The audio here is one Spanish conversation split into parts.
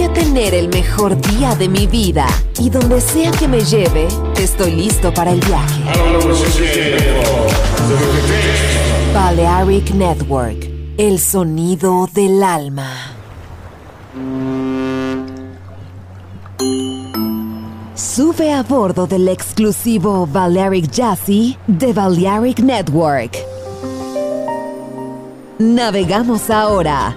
A tener el mejor día de mi vida y donde sea que me lleve, estoy listo para el viaje. Balearic Network, el sonido del alma. Sube a bordo del exclusivo Balearic Jazzy de Balearic Network. Navegamos ahora.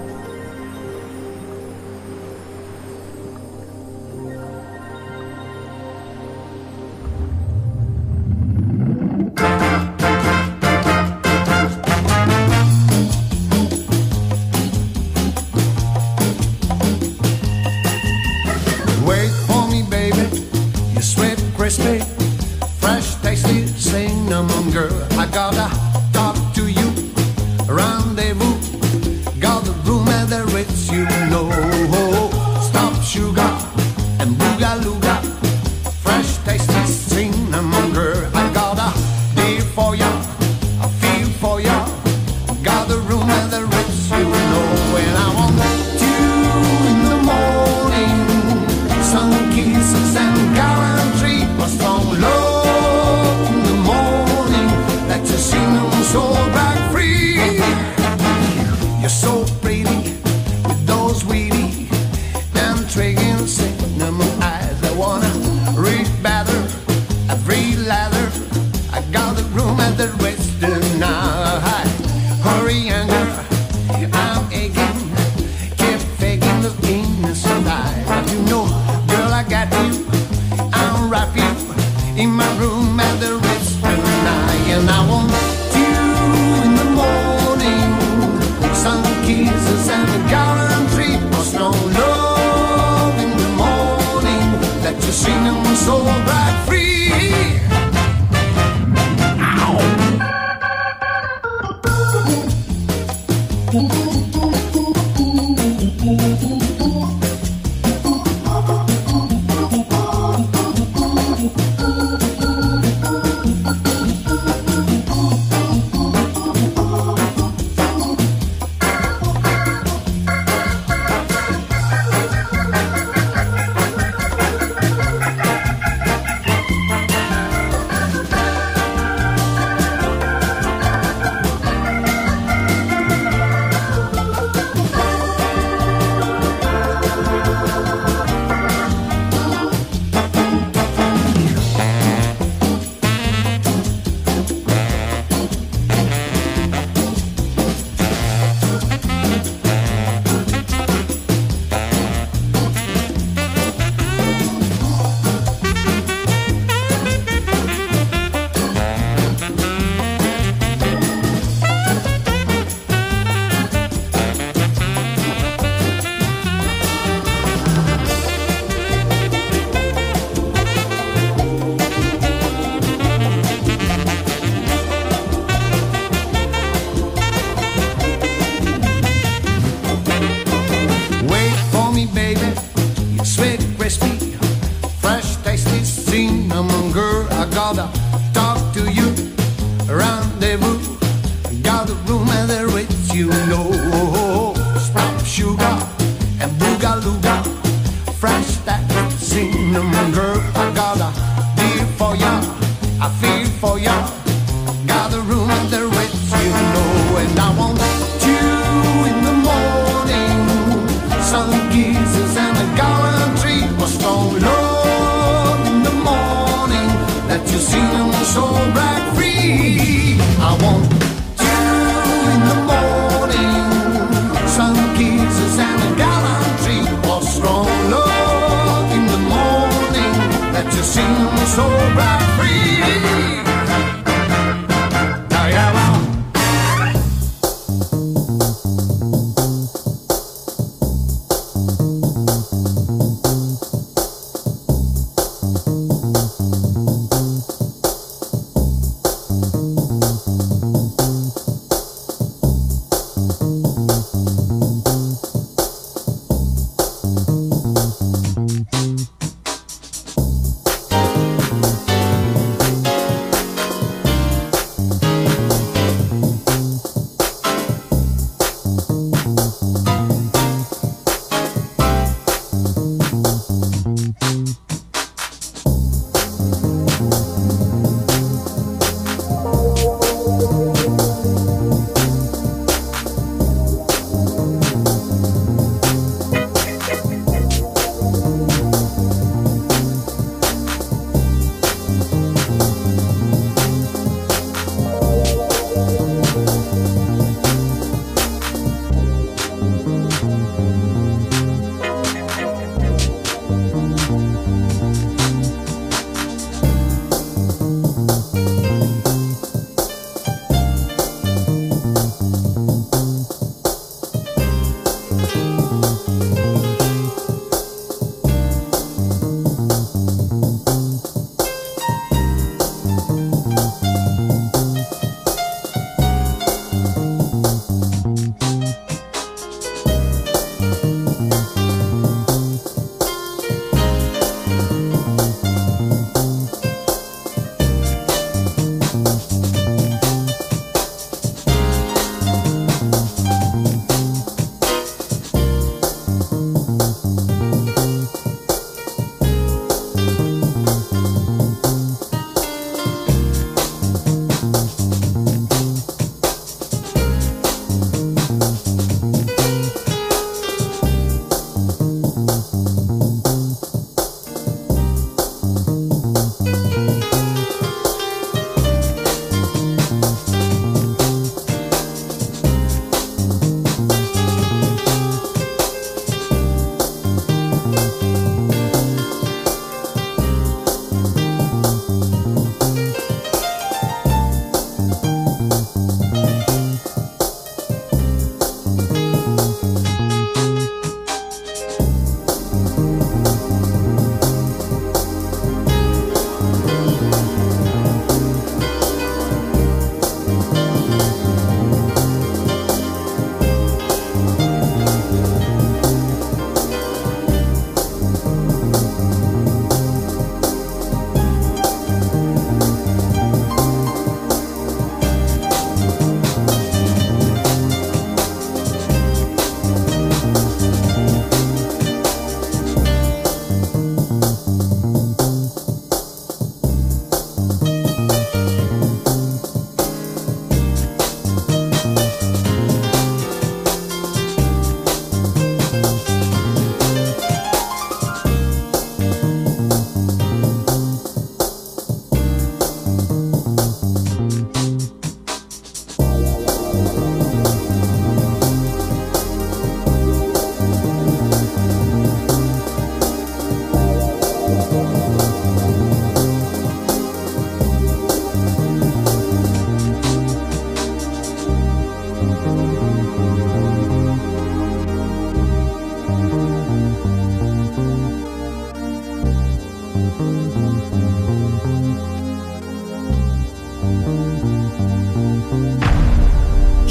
And the.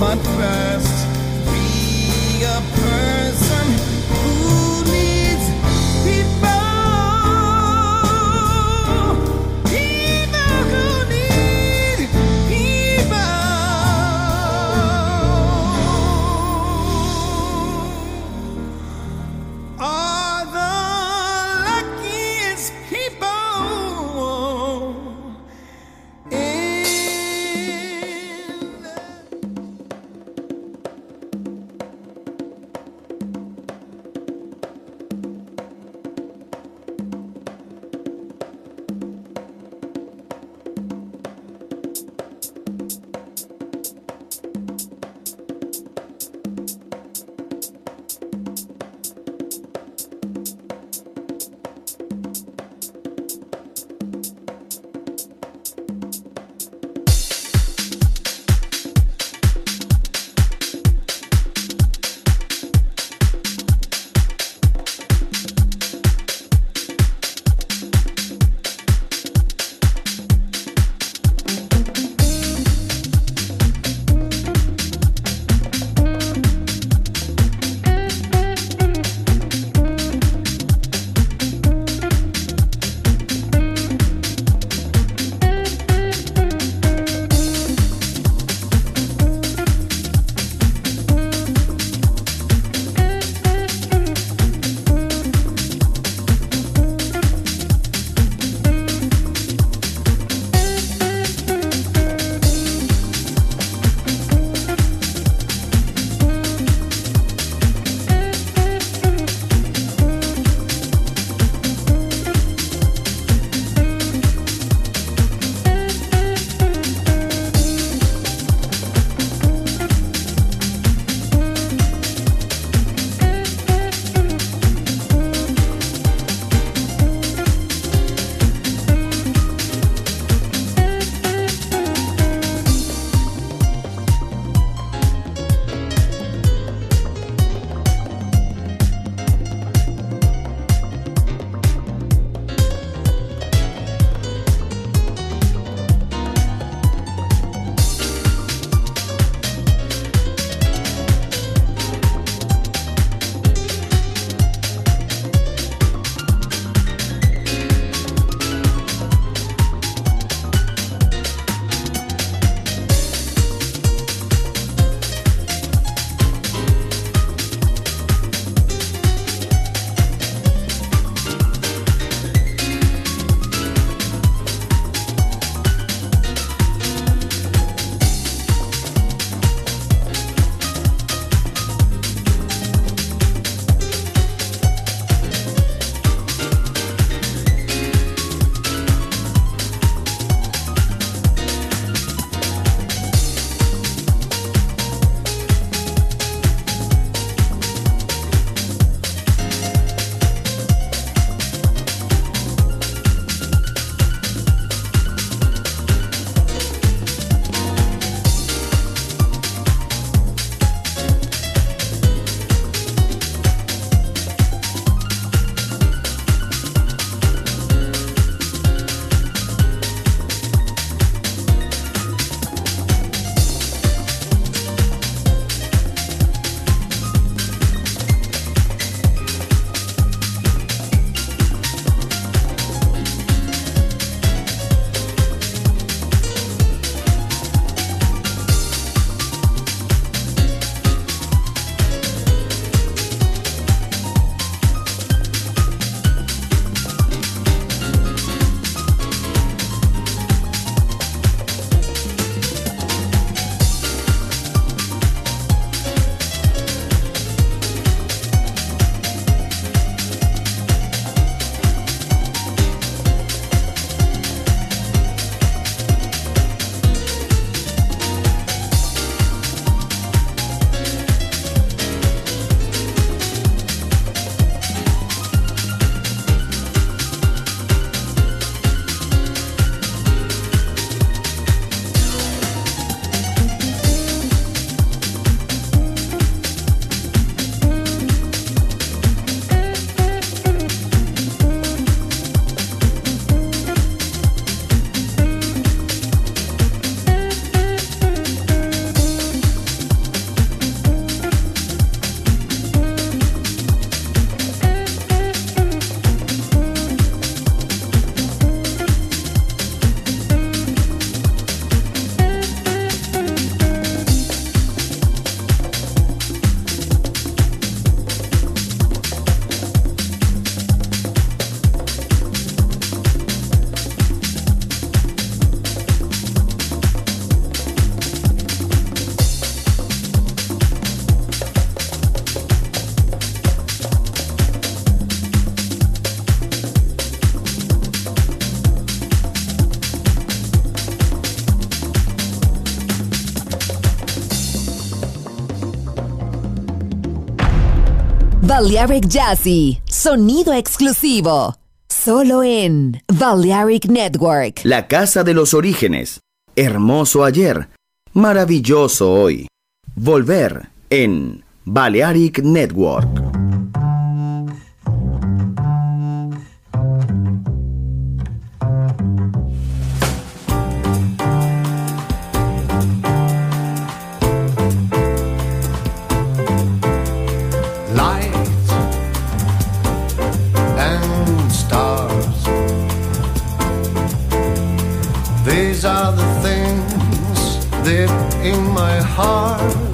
man Balearic Jazzy, sonido exclusivo. Solo en Balearic Network. La casa de los orígenes. Hermoso ayer, maravilloso hoy. Volver en Balearic Network. My heart